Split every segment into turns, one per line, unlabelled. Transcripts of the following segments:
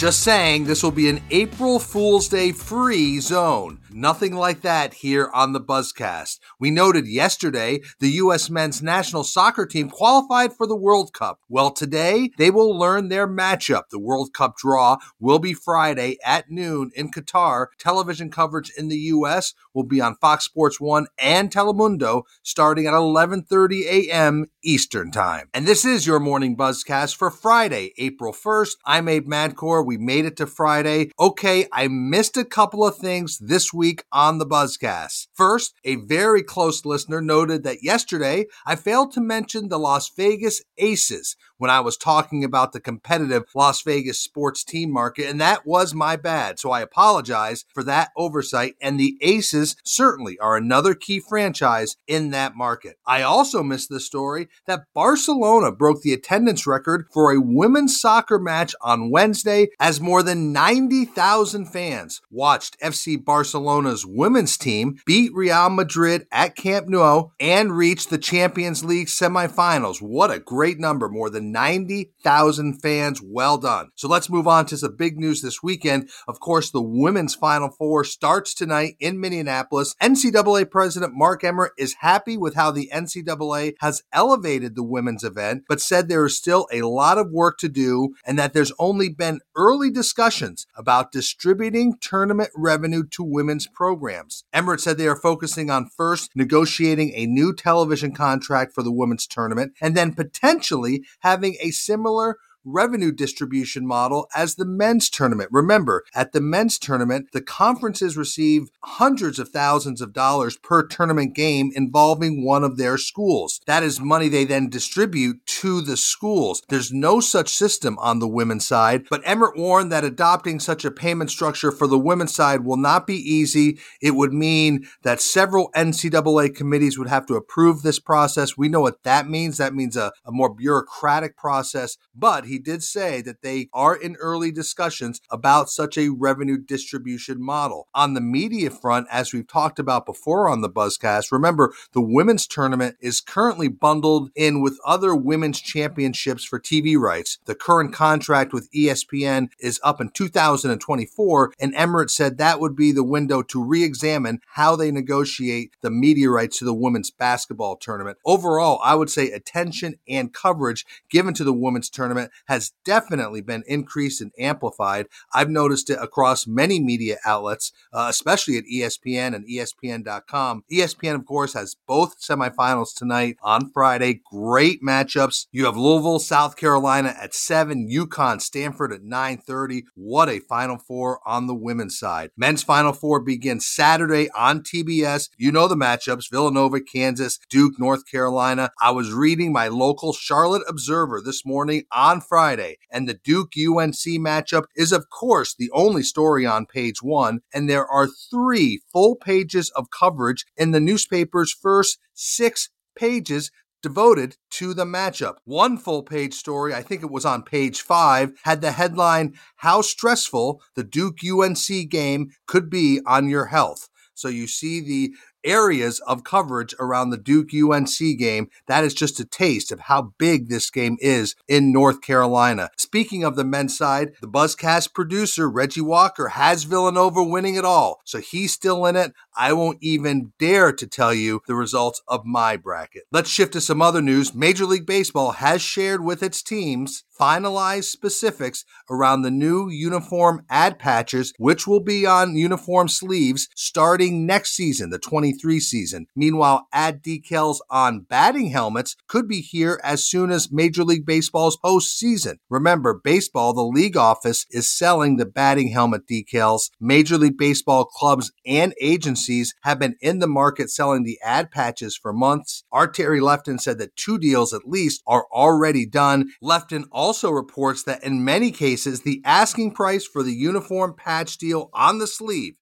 Just saying, this will be an April Fool's Day free zone. Nothing like that here on the Buzzcast. We noted yesterday the U.S. men's national soccer team qualified for the World Cup. Well, today they will learn their matchup. The World Cup draw will be Friday at noon in Qatar. Television coverage in the U.S. will be on Fox Sports 1 and Telemundo starting at 11:30 a.m. Eastern Time. And this is your morning Buzzcast for Friday, April 1st. I'm Abe Madkour. We made it to Friday. Okay, I missed a couple of things this week week on the Buzzcast. First, a very close listener noted that yesterday I failed to mention the Las Vegas Aces when I was talking about the competitive Las Vegas sports team market, and that was my bad. So I apologize for that oversight. And the Aces certainly are another key franchise in that market. I also missed the story that Barcelona broke the attendance record for a women's soccer match on Wednesday as more than 90,000 fans watched FC Barcelona's women's team beat Real Madrid at Camp Nou and reached the Champions League semifinals. What a great number. More than 90,000 fans. Well done. So let's move on to some big news this weekend. Of course, the women's Final Four starts tonight in Minneapolis. NCAA President Mark Emmert is happy with how the NCAA has elevated the women's event, but said there is still a lot of work to do and that there's only been early discussions about distributing tournament revenue to women's programs. Emmert said they are focusing on first negotiating a new television contract for the women's tournament and then potentially having a similar revenue distribution model as the men's tournament. Remember, at the men's tournament, the conferences receive hundreds of thousands of dollars per tournament game involving one of their schools. That is money they then distribute to the schools. There's no such system on the women's side, but Emmert warned that adopting such a payment structure for the women's side will not be easy. It would mean that several NCAA committees would have to approve this process. We know what that means. That means a, a more bureaucratic process, but he did say that they are in early discussions about such a revenue distribution model. On the media front, as we've talked about before on the Buzzcast, remember the women's tournament is currently bundled in with other women's championships for TV rights. The current contract with ESPN is up in 2024, and Emmert said that would be the window to re examine how they negotiate the media rights to the women's basketball tournament. Overall, I would say attention and coverage given to the women's tournament has definitely been increased and amplified. I've noticed it across many media outlets, uh, especially at ESPN and ESPN.com. ESPN, of course, has both semifinals tonight on Friday. Great matchups. You have Louisville, South Carolina at 7, UConn, Stanford at 9.30. What a Final Four on the women's side. Men's Final Four begins Saturday on TBS. You know the matchups, Villanova, Kansas, Duke, North Carolina. I was reading my local Charlotte Observer this morning on Friday. And the Duke UNC matchup is, of course, the only story on page one. And there are three full pages of coverage in the newspaper's first six pages devoted to the matchup. One full page story, I think it was on page five, had the headline How Stressful the Duke UNC Game Could Be on Your Health. So you see the areas of coverage around the Duke UNC game. That is just a taste of how big this game is in North Carolina. Speaking of the men's side, the Buzzcast producer, Reggie Walker, has Villanova winning it all. So he's still in it. I won't even dare to tell you the results of my bracket. Let's shift to some other news. Major League Baseball has shared with its teams finalized specifics around the new uniform ad patches, which will be on uniform sleeves starting next season, the 23 season. Meanwhile, ad decals on batting helmets could be here as soon as Major League Baseball's postseason. Remember, baseball, the league office is selling the batting helmet decals. Major League Baseball clubs and agencies have been in the market selling the ad patches for months. Our Terry Lefton said that two deals at least are already done. Lefton also reports that in many cases, the asking price for the uniform patch deal on the sleeve,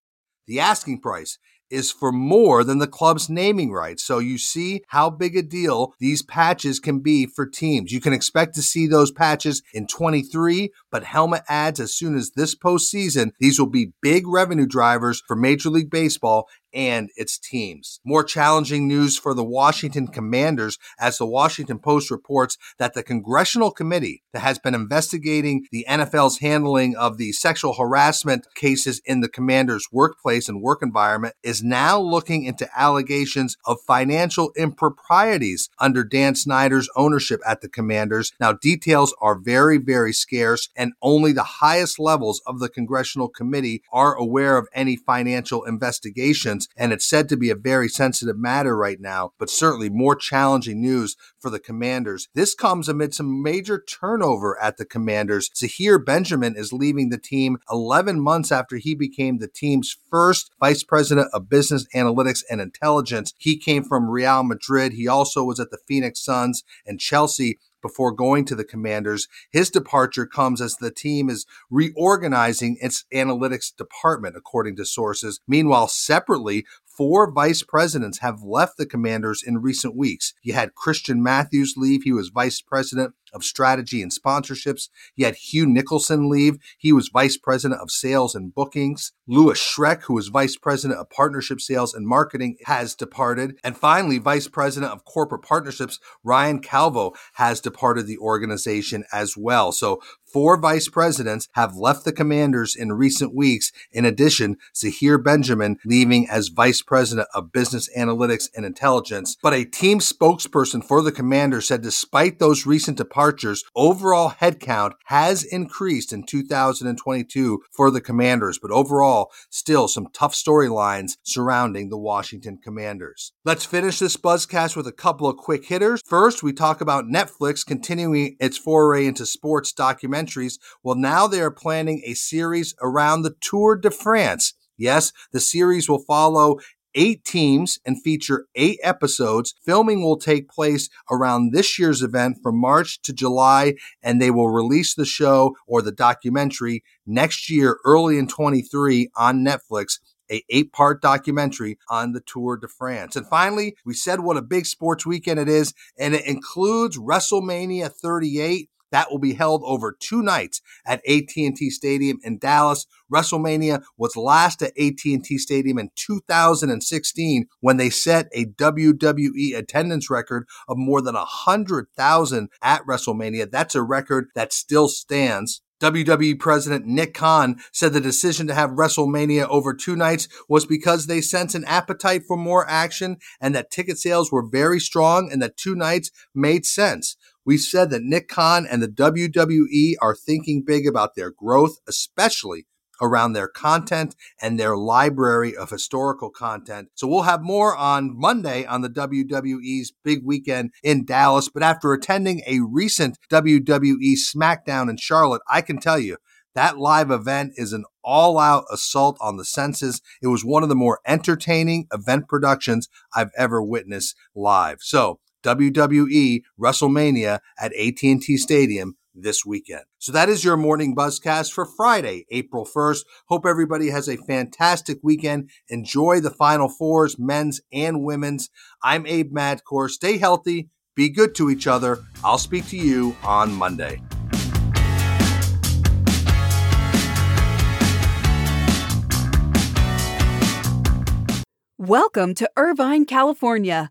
the asking price is for more than the club's naming rights. So you see how big a deal these patches can be for teams. You can expect to see those patches in 23, but helmet ads as soon as this postseason. These will be big revenue drivers for Major League Baseball and its teams. More challenging news for the Washington Commanders as the Washington Post reports that the congressional committee that has been investigating the NFL's handling of the sexual harassment cases in the Commanders' workplace and work environment is now looking into allegations of financial improprieties under Dan Snyder's ownership at the Commanders. Now, details are very, very scarce, and only the highest levels of the congressional committee are aware of any financial investigations and it's said to be a very sensitive matter right now, but certainly more challenging news for the Commanders. This comes amid some major turnover at the Commanders. Zahir Benjamin is leaving the team 11 months after he became the team's first vice president of business analytics and intelligence. He came from Real Madrid. He also was at the Phoenix Suns and Chelsea before going to the Commanders. His departure comes as the team is reorganizing its analytics department, according to sources. Meanwhile, separately, four vice presidents have left the commanders in recent weeks. You had Christian Matthews leave. He was vice president of strategy and sponsorships. He had Hugh Nicholson leave. He was vice president of sales and bookings. Louis Schreck, who was vice president of partnership sales and marketing, has departed. And finally, vice president of corporate partnerships, Ryan Calvo, has departed the organization as well. So Four vice presidents have left the commanders in recent weeks. In addition, Zahir Benjamin leaving as vice president of business analytics and intelligence. But a team spokesperson for the commander said despite those recent departures, overall headcount has increased in 2022 for the commanders. But overall, still some tough storylines surrounding the Washington commanders. Let's finish this buzzcast with a couple of quick hitters. First, we talk about Netflix continuing its foray into sports documentaries. Well, now they are planning a series around the Tour de France. Yes, the series will follow eight teams and feature eight episodes. Filming will take place around this year's event from March to July, and they will release the show or the documentary next year, early in 23 on Netflix a eight part documentary on the Tour de France. And finally, we said what a big sports weekend it is, and it includes WrestleMania 38 that will be held over two nights at AT&T Stadium in Dallas. WrestleMania was last at AT&T Stadium in 2016 when they set a WWE attendance record of more than 100,000 at WrestleMania. That's a record that still stands. WWE President Nick Khan said the decision to have WrestleMania over two nights was because they sense an appetite for more action and that ticket sales were very strong and that two nights made sense. We said that Nick Khan and the WWE are thinking big about their growth, especially around their content and their library of historical content. So we'll have more on Monday on the WWE's big weekend in Dallas. But after attending a recent WWE SmackDown in Charlotte, I can tell you that live event is an all out assault on the senses. It was one of the more entertaining event productions I've ever witnessed live. So WWE WrestleMania at AT&T Stadium this weekend. So that is your morning buzzcast for Friday, April 1st. Hope everybody has a fantastic weekend. Enjoy the Final Fours, men's and women's. I'm Abe Madkour. Stay healthy, be good to each other. I'll speak to you on Monday.
Welcome to Irvine, California